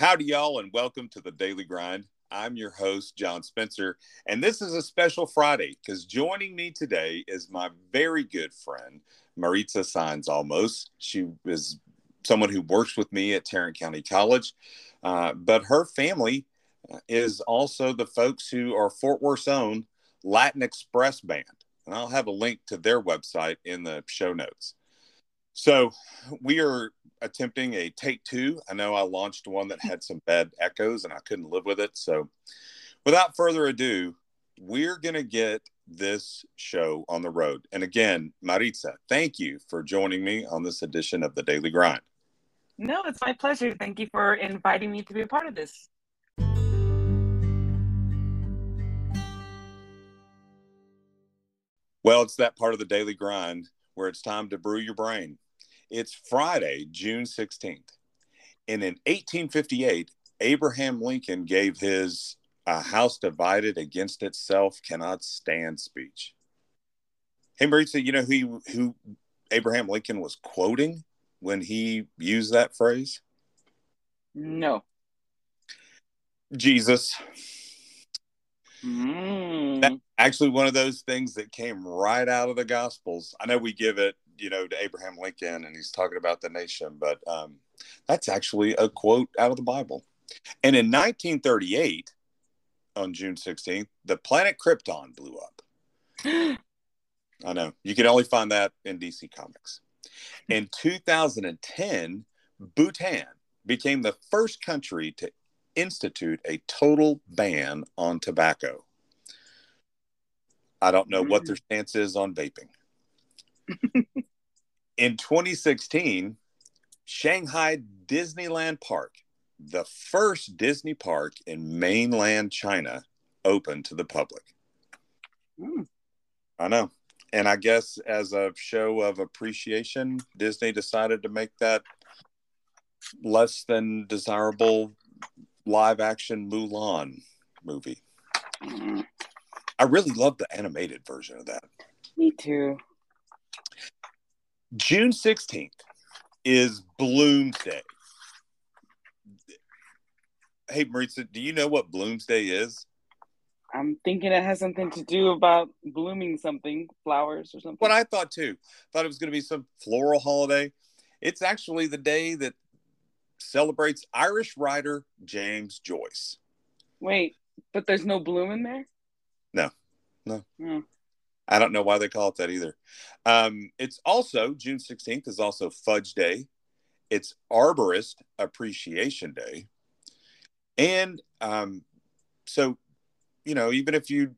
Howdy, y'all, and welcome to the Daily Grind. I'm your host, John Spencer, and this is a special Friday because joining me today is my very good friend, Mariza Saenz Olmos. She is someone who works with me at Tarrant County College, uh, but her family is also the folks who are Fort Worth's own Latin Express Band. And I'll have a link to their website in the show notes. So we are attempting a take two. I know I launched one that had some bad echoes and I couldn't live with it. So without further ado, we're going to get this show on the road. And again, Mariza, thank you for joining me on this edition of the Daily Grind. No, it's my pleasure. Thank you for inviting me to be a part of this. Well, it's that part of the daily grind where it's time to brew your brain. It's Friday, June 16th. And in 1858, Abraham Lincoln gave his A House Divided Against Itself Cannot Stand speech. Hey, Mariza, you know who, who Abraham Lincoln was quoting when he used that phrase? No. Jesus. Mm. actually one of those things that came right out of the Gospels. I know we give it, you know, to Abraham Lincoln and he's talking about the nation, but um, that's actually a quote out of the Bible. And in 1938, on June 16th, the planet Krypton blew up. I know. You can only find that in DC Comics. In 2010, Bhutan became the first country to institute a total ban on tobacco. I don't know what their stance is on vaping. In 2016, Shanghai Disneyland Park, the first Disney park in mainland China, opened to the public. Mm. I know. And I guess as a show of appreciation, Disney decided to make that less than desirable live action Mulan movie. Mm. I really love the animated version of that. Me too. June 16th is Bloomsday. Hey, Mariza, do you know what Bloomsday is? I'm thinking it has something to do about blooming something, flowers or something. What I thought too. Thought it was going to be some floral holiday. It's actually the day that celebrates Irish writer James Joyce. Wait, but there's no bloom in there? No, no. Hmm. I don't know why they call it that either. Um, it's also June 16th is also Fudge Day. It's Arborist Appreciation Day. And um, so, you know, even if you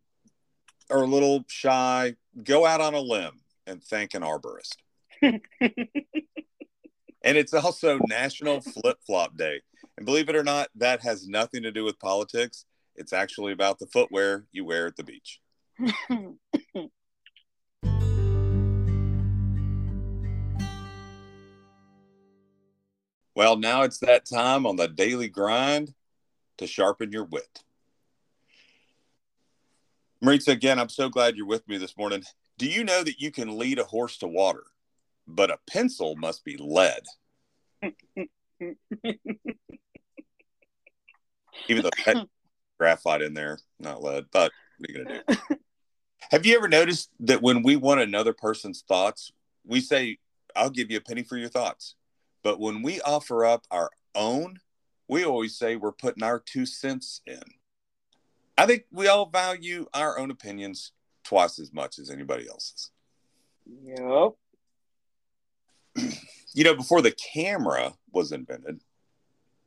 are a little shy, go out on a limb and thank an arborist. and it's also National Flip Flop Day. And believe it or not, that has nothing to do with politics. It's actually about the footwear you wear at the beach. Well, now it's that time on the daily grind to sharpen your wit. Mariza, again, I'm so glad you're with me this morning. Do you know that you can lead a horse to water, but a pencil must be lead? Even though that graphite in there, not lead, but what are you going to do? Have you ever noticed that when we want another person's thoughts, we say, I'll give you a penny for your thoughts. But when we offer up our own, we always say we're putting our two cents in. I think we all value our own opinions twice as much as anybody else's. Yep. You know, before the camera was invented,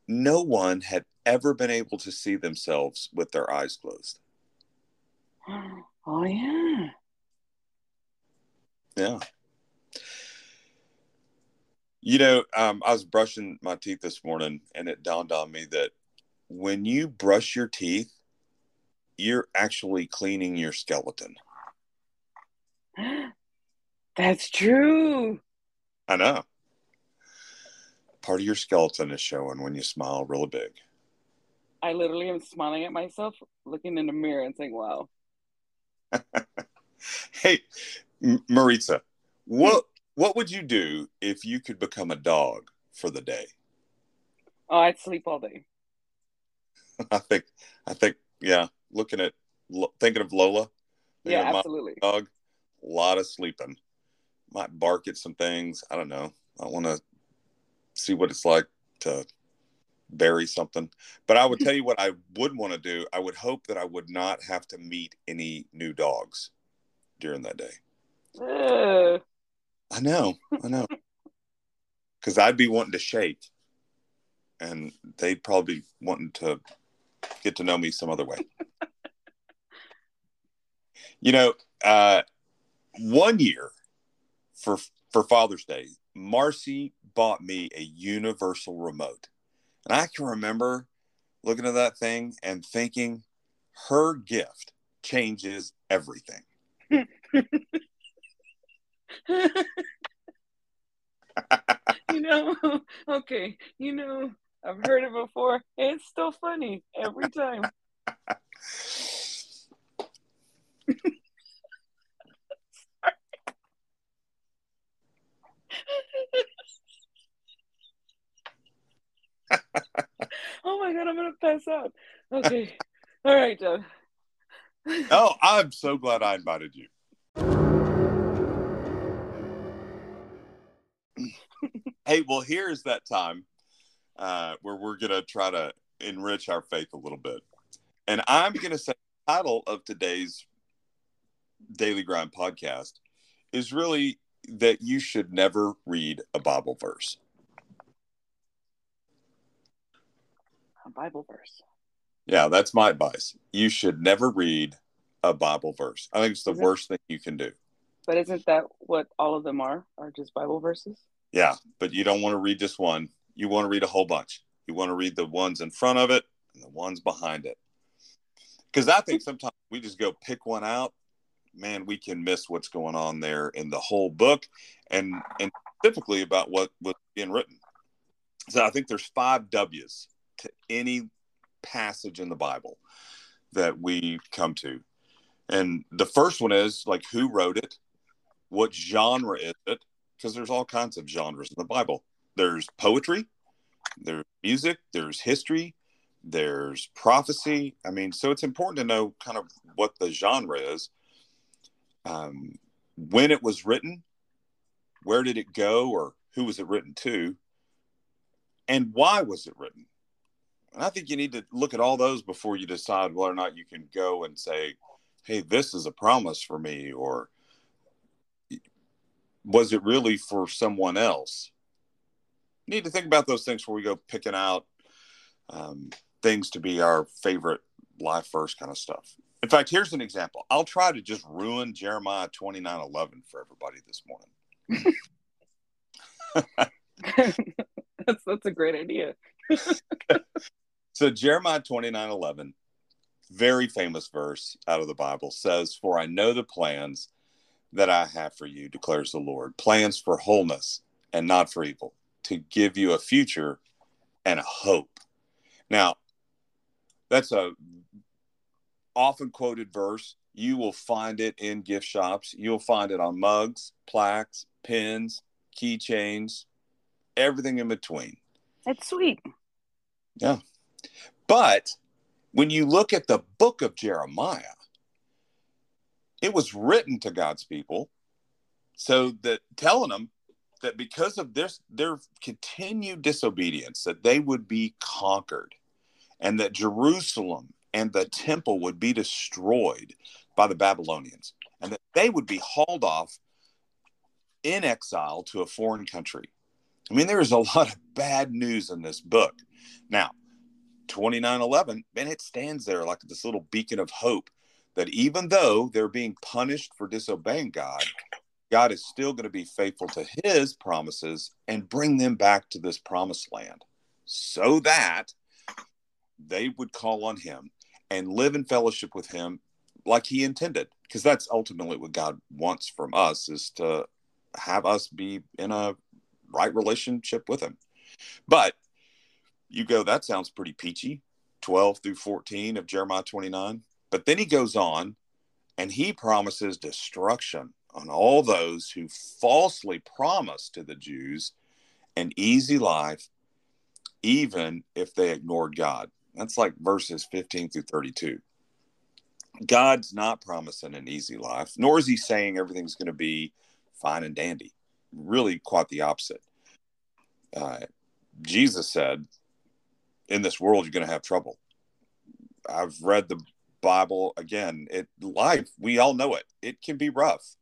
no one had ever been able to see themselves with their eyes closed. Oh yeah. Yeah. You know, um, I was brushing my teeth this morning and it dawned on me that when you brush your teeth, you're actually cleaning your skeleton. That's true. I know. Part of your skeleton is showing when you smile really big. I literally am smiling at myself, looking in the mirror and saying, "Wow." Hey, M- Mariza, what what would you do if you could become a dog for the day? Oh, I'd sleep all day. I think, I think, yeah. Looking at, thinking of Lola. Thinking yeah, of absolutely. Dog, a lot of sleeping. Might bark at some things. I don't know. I want to see what it's like to bury something. But I would tell you what I would want to do. I would hope that I would not have to meet any new dogs during that day. Uh. I know, I know. Because I'd be wanting to shake, and they'd probably wanting to get to know me some other way. you know, uh, one year for for Father's Day, Marcy bought me a universal remote. And I can remember looking at that thing and thinking her gift changes everything. you know, okay, you know, I've heard it before. It's still funny every time. oh my god, I'm gonna pass out. Okay. All right, John. oh, I'm so glad I invited you. Hey, well, here's that time uh, where we're gonna try to enrich our faith a little bit, and I'm gonna say the title of today's Daily Grind podcast is really that you should never read a Bible verse. A Bible verse. Yeah, that's my advice. You should never read a Bible verse. I think it's the isn't, worst thing you can do. But isn't that what all of them are? Are just Bible verses? Yeah, but you don't want to read just one. You want to read a whole bunch. You want to read the ones in front of it and the ones behind it. Because I think sometimes we just go pick one out man, we can miss what's going on there in the whole book and and specifically about what was being written. So I think there's five W's to any passage in the Bible that we come to. And the first one is like who wrote it? What genre is it? Because there's all kinds of genres in the Bible. There's poetry, there's music, there's history, there's prophecy. I mean, so it's important to know kind of what the genre is um, when it was written, where did it go, or who was it written to, and why was it written? And I think you need to look at all those before you decide whether or not you can go and say, hey, this is a promise for me, or was it really for someone else? You need to think about those things before we go picking out um, things to be our favorite life first kind of stuff. In fact, here's an example. I'll try to just ruin Jeremiah 29 11 for everybody this morning. that's, that's a great idea. so, Jeremiah 29 11, very famous verse out of the Bible says, For I know the plans that I have for you, declares the Lord plans for wholeness and not for evil, to give you a future and a hope. Now, that's a often quoted verse. You will find it in gift shops. You'll find it on mugs, plaques, pins, keychains, everything in between. It's sweet. Yeah. But when you look at the book of Jeremiah, it was written to God's people so that telling them that because of this their continued disobedience that they would be conquered and that Jerusalem and the temple would be destroyed by the Babylonians, and that they would be hauled off in exile to a foreign country. I mean, there is a lot of bad news in this book. Now, 2911, and it stands there like this little beacon of hope that even though they're being punished for disobeying God, God is still going to be faithful to his promises and bring them back to this promised land so that they would call on him and live in fellowship with him like he intended. Because that's ultimately what god wants from us is to have us be in a right relationship with him. But you go that sounds pretty peachy. 12 through 14 of jeremiah 29 but then he goes on and he promises destruction on all those who falsely promise to the jews an easy life even if they ignored god That's like verses 15 through 32. God's not promising an easy life, nor is he saying everything's going to be fine and dandy. Really, quite the opposite. Uh, Jesus said, In this world, you're going to have trouble. I've read the Bible again. It life, we all know it. It can be rough,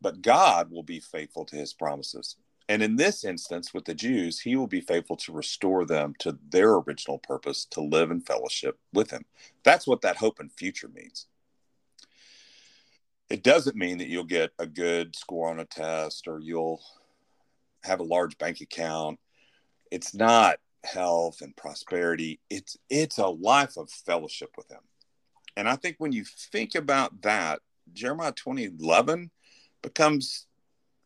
but God will be faithful to his promises. And in this instance, with the Jews, he will be faithful to restore them to their original purpose to live in fellowship with him. That's what that hope and future means. It doesn't mean that you'll get a good score on a test or you'll have a large bank account. It's not health and prosperity. It's it's a life of fellowship with him. And I think when you think about that, Jeremiah 2011 becomes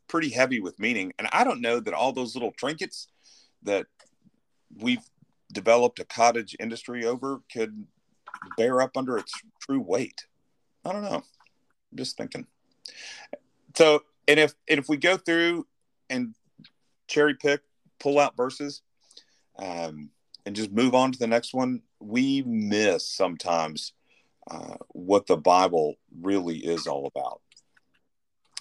pretty heavy with meaning. And I don't know that all those little trinkets that we've developed a cottage industry over could bear up under its true weight. I don't know. I'm just thinking. So, and if and if we go through and cherry pick, pull out verses, um, and just move on to the next one, we miss sometimes uh, what the Bible really is all about.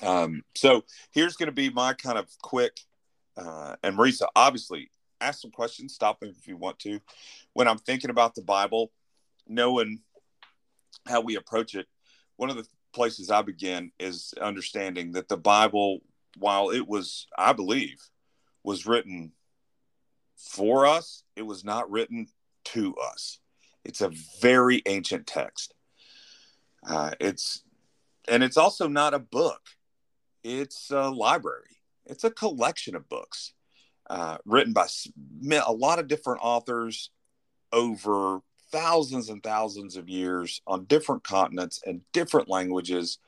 Um, so here's going to be my kind of quick, uh, and Mariza, obviously, ask some questions. Stop me if you want to. When I'm thinking about the Bible, knowing how we approach it, one of the places I begin is understanding that the Bible, while it was, I believe, was written for us, it was not written to us. It's a very ancient text. Uh, it's and it's also not a book it's a library. It's a collection of books uh, written by a lot of different authors over thousands and thousands of years on different continents and different languages,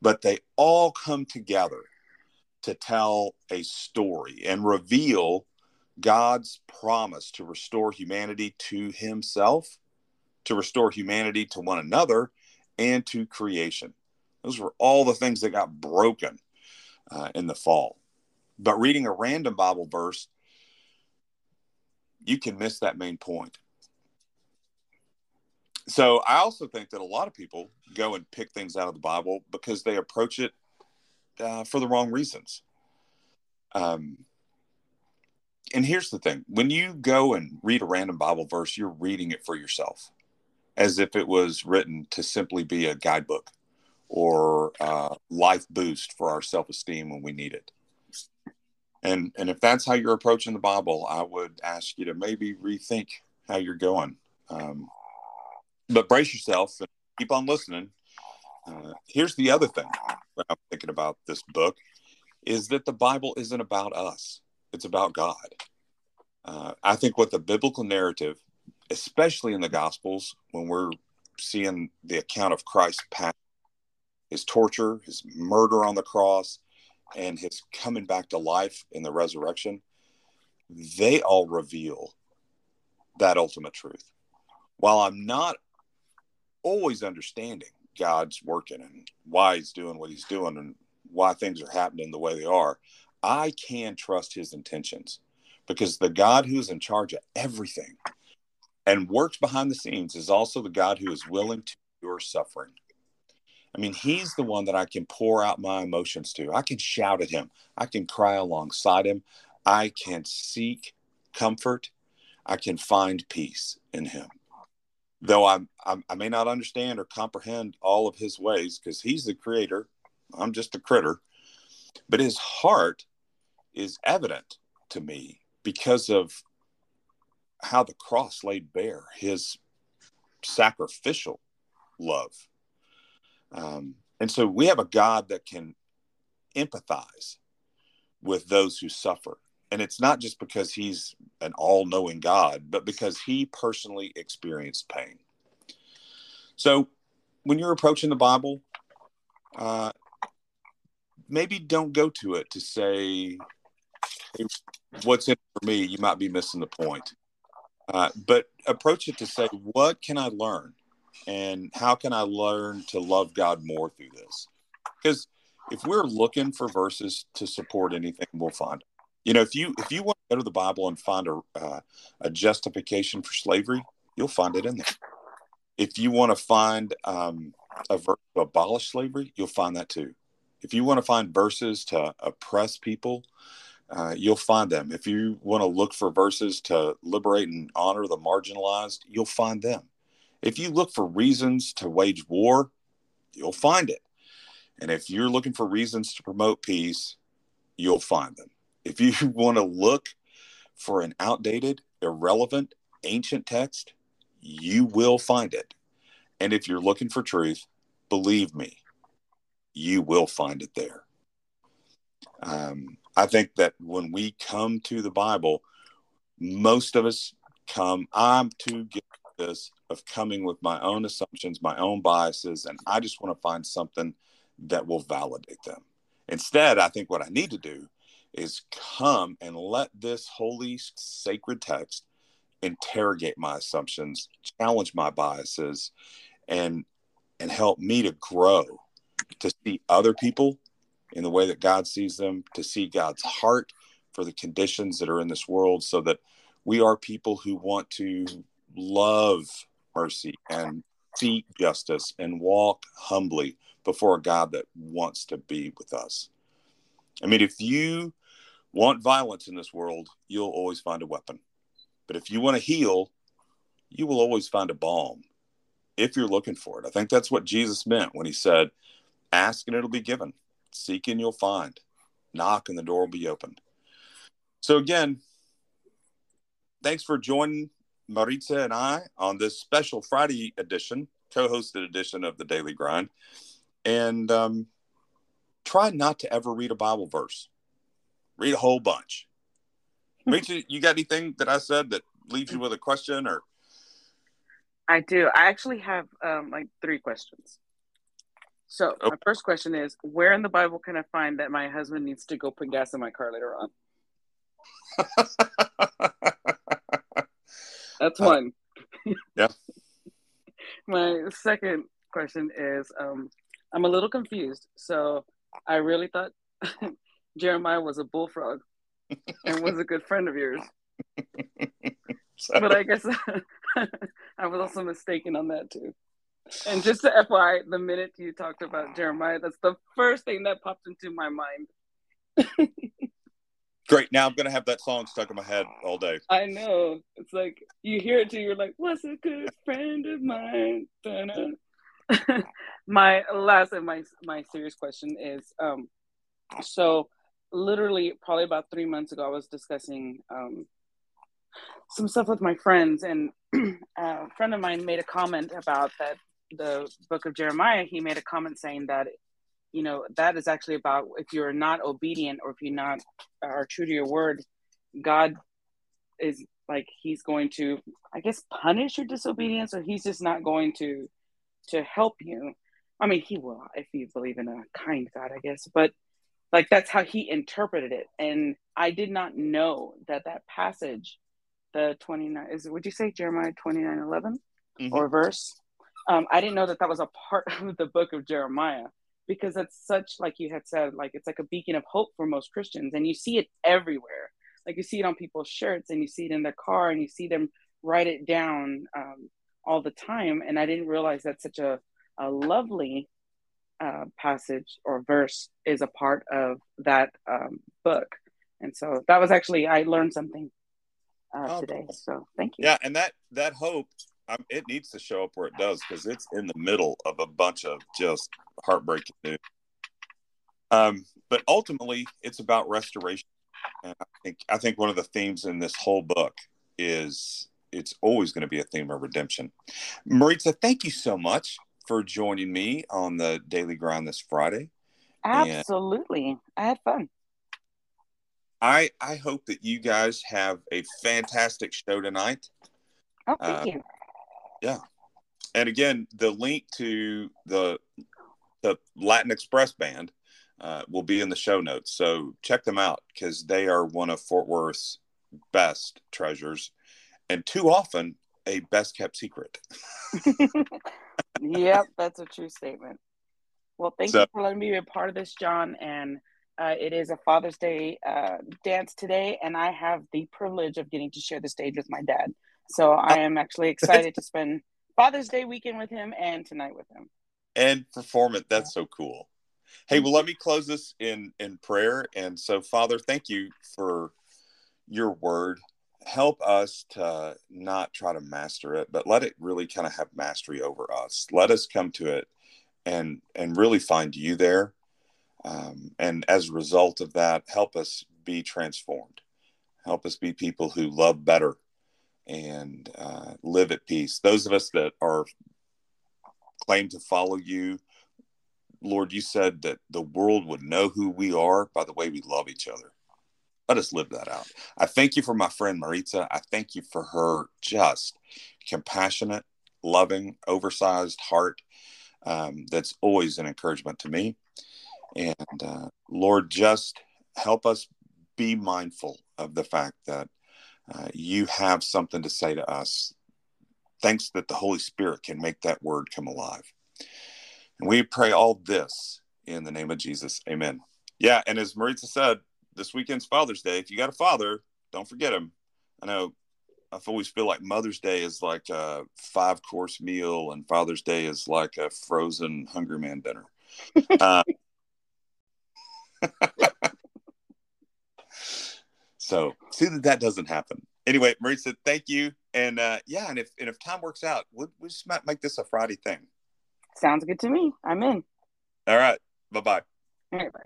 but they all come together to tell a story and reveal God's promise to restore humanity to Himself, to restore humanity to one another, and to creation. Those were all the things that got broken uh, in the fall. But reading a random Bible verse, you can miss that main point. So I also think that a lot of people go and pick things out of the Bible because they approach it uh, for the wrong reasons. Um, and here's the thing when you go and read a random Bible verse, you're reading it for yourself as if it was written to simply be a guidebook or uh, life boost for our self esteem when we need it. And and if that's how you're approaching the Bible, I would ask you to maybe rethink how you're going. Um, but brace yourself and keep on listening. Uh, here's the other thing I'm thinking about this book is that the Bible isn't about us; it's about God. Uh, I think what the biblical narrative, especially in the Gospels, when we're seeing the account of Christ's past his torture, his murder on the cross, and his coming back to life in the resurrection, they all reveal that ultimate truth. While I'm not always understanding God's working and why he's doing what he's doing and why things are happening the way they are, I can trust his intentions because the God who is in charge of everything and works behind the scenes is also the God who is willing to endure suffering I mean, he's the one that I can pour out my emotions to. I can shout at him. I can cry alongside him. I can seek comfort. I can find peace in him. Though I'm, I'm i may not understand or comprehend all of his ways because he's the creator, I'm just a critter. But his heart is evident to me because of how the cross laid bare his sacrificial love um, and so we have a God that can empathize with those who suffer. And it's not just because he's an all knowing God, but because he personally experienced pain. So when you're approaching the Bible, uh, maybe don't go to it to say, hey, what's in it for me? You might be missing the point. Uh, but approach it to say, what can I learn? and how can I learn to love God more through this? Because if we're looking for verses to support anything, we'll find. You know, if you if you want to go to the Bible and find a uh, a justification for slavery, you'll find it in there. If you want to find um, a verse to abolish slavery, you'll find that too. If you want to find verses to oppress people, uh, you'll find them. If you want to look for verses to liberate and honor the marginalized, you'll find them. If you look for reasons to wage war, you'll find it. And if you're looking for reasons to promote peace, you'll find them. If you want to look for an outdated, irrelevant, ancient text, you will find it. And if you're looking for truth, believe me, you will find it there. Um, I think that when we come to the Bible, most of us come, I'm too guilty this of coming with my own assumptions, my own biases, and I just want to find something that will validate them. Instead, I think what I need to do is come and let this holy, sacred text interrogate my assumptions, challenge my biases, and and help me to grow to see other people in the way that God sees them, to see God's heart for the conditions that are in this world, so that we are people who want to love mercy and seek justice and walk humbly before a God that wants to be with us. I mean, if you want violence in this world, you'll always find a weapon. But if you want to heal, you will always find a balm if you're looking for it. I think that's what Jesus meant when he said, Ask and it'll be given, seek and you'll find, knock and the door will be opened. So, again, thanks for joining Mariza and I on this special Friday edition, co hosted edition of the Daily Grind. And um, try not to ever read a Bible verse, read a whole bunch. Mariza, you got anything that I said that leaves you with a question or? I do. I actually have um, like three questions. So okay. my first question is, where in the Bible can I find that my husband needs to go put gas in my car later on? That's uh, one. yeah. My second question is um, I'm a little confused. So I really thought Jeremiah was a bullfrog and was a good friend of yours. but I guess I was also mistaken on that too. And just to FYI, the minute you talked about Jeremiah, that's the first thing that popped into my mind. Great. Now I'm gonna have that song stuck in my head all day. I know. It's like you hear it too. You're like, "What's a good friend of mine?" my last and my my serious question is, um, so literally probably about three months ago, I was discussing um, some stuff with my friends, and a friend of mine made a comment about that the book of Jeremiah. He made a comment saying that you know that is actually about if you're not obedient or if you're not are true to your word god is like he's going to i guess punish your disobedience or he's just not going to to help you i mean he will if you believe in a kind god i guess but like that's how he interpreted it and i did not know that that passage the 29 is would you say jeremiah 29 11 mm-hmm. or verse um, i didn't know that that was a part of the book of jeremiah because it's such like you had said like it's like a beacon of hope for most christians. And you see it everywhere. Like you see it on people's shirts and you see it in their car and you see them write it down um, all the time. And i didn't realize that such a, a lovely uh, passage or verse is a part of that um, book. And so that was actually i learned something uh, oh, today. so thank you. Yeah and that that hope um, it needs to show up where it does because it's in the middle of a bunch of just heartbreaking news. Um, but ultimately, it's about restoration. And I think I think one of the themes in this whole book is it's always going to be a theme of redemption. Mariza, thank you so much for joining me on the Daily Grind this Friday. Absolutely, and I had fun. I I hope that you guys have a fantastic show tonight. Oh, thank uh, you. Yeah. And again, the link to the the Latin Express band uh, will be in the show notes. So check them out because they are one of Fort Worth's best treasures, and too often a best kept secret. yep, that's a true statement. Well, thank so, you for letting me be a part of this, John. And uh, it is a Father's Day uh, dance today, and I have the privilege of getting to share the stage with my dad. So I am actually excited to spend Father's Day weekend with him and tonight with him. And perform it. That's so cool. Hey, well, let me close this in in prayer. And so, Father, thank you for your word. Help us to not try to master it, but let it really kind of have mastery over us. Let us come to it and and really find you there. Um, and as a result of that, help us be transformed. Help us be people who love better and uh, live at peace. Those of us that are claim to follow you, Lord, you said that the world would know who we are by the way we love each other. Let us live that out. I thank you for my friend Mariza. I thank you for her just compassionate, loving, oversized heart. Um, that's always an encouragement to me. And uh, Lord, just help us be mindful of the fact that uh, you have something to say to us. Thanks that the Holy Spirit can make that word come alive. And we pray all this in the name of Jesus. Amen. Yeah. And as Mariza said, this weekend's Father's Day. If you got a father, don't forget him. I know I've always feel like Mother's Day is like a five course meal, and Father's Day is like a frozen Hungry Man dinner. uh, so see that that doesn't happen. Anyway, Mariza, thank you. And uh, yeah, and if and if time works out, we we just might make this a Friday thing. Sounds good to me. I'm in. All right. Bye bye. All right. Bye.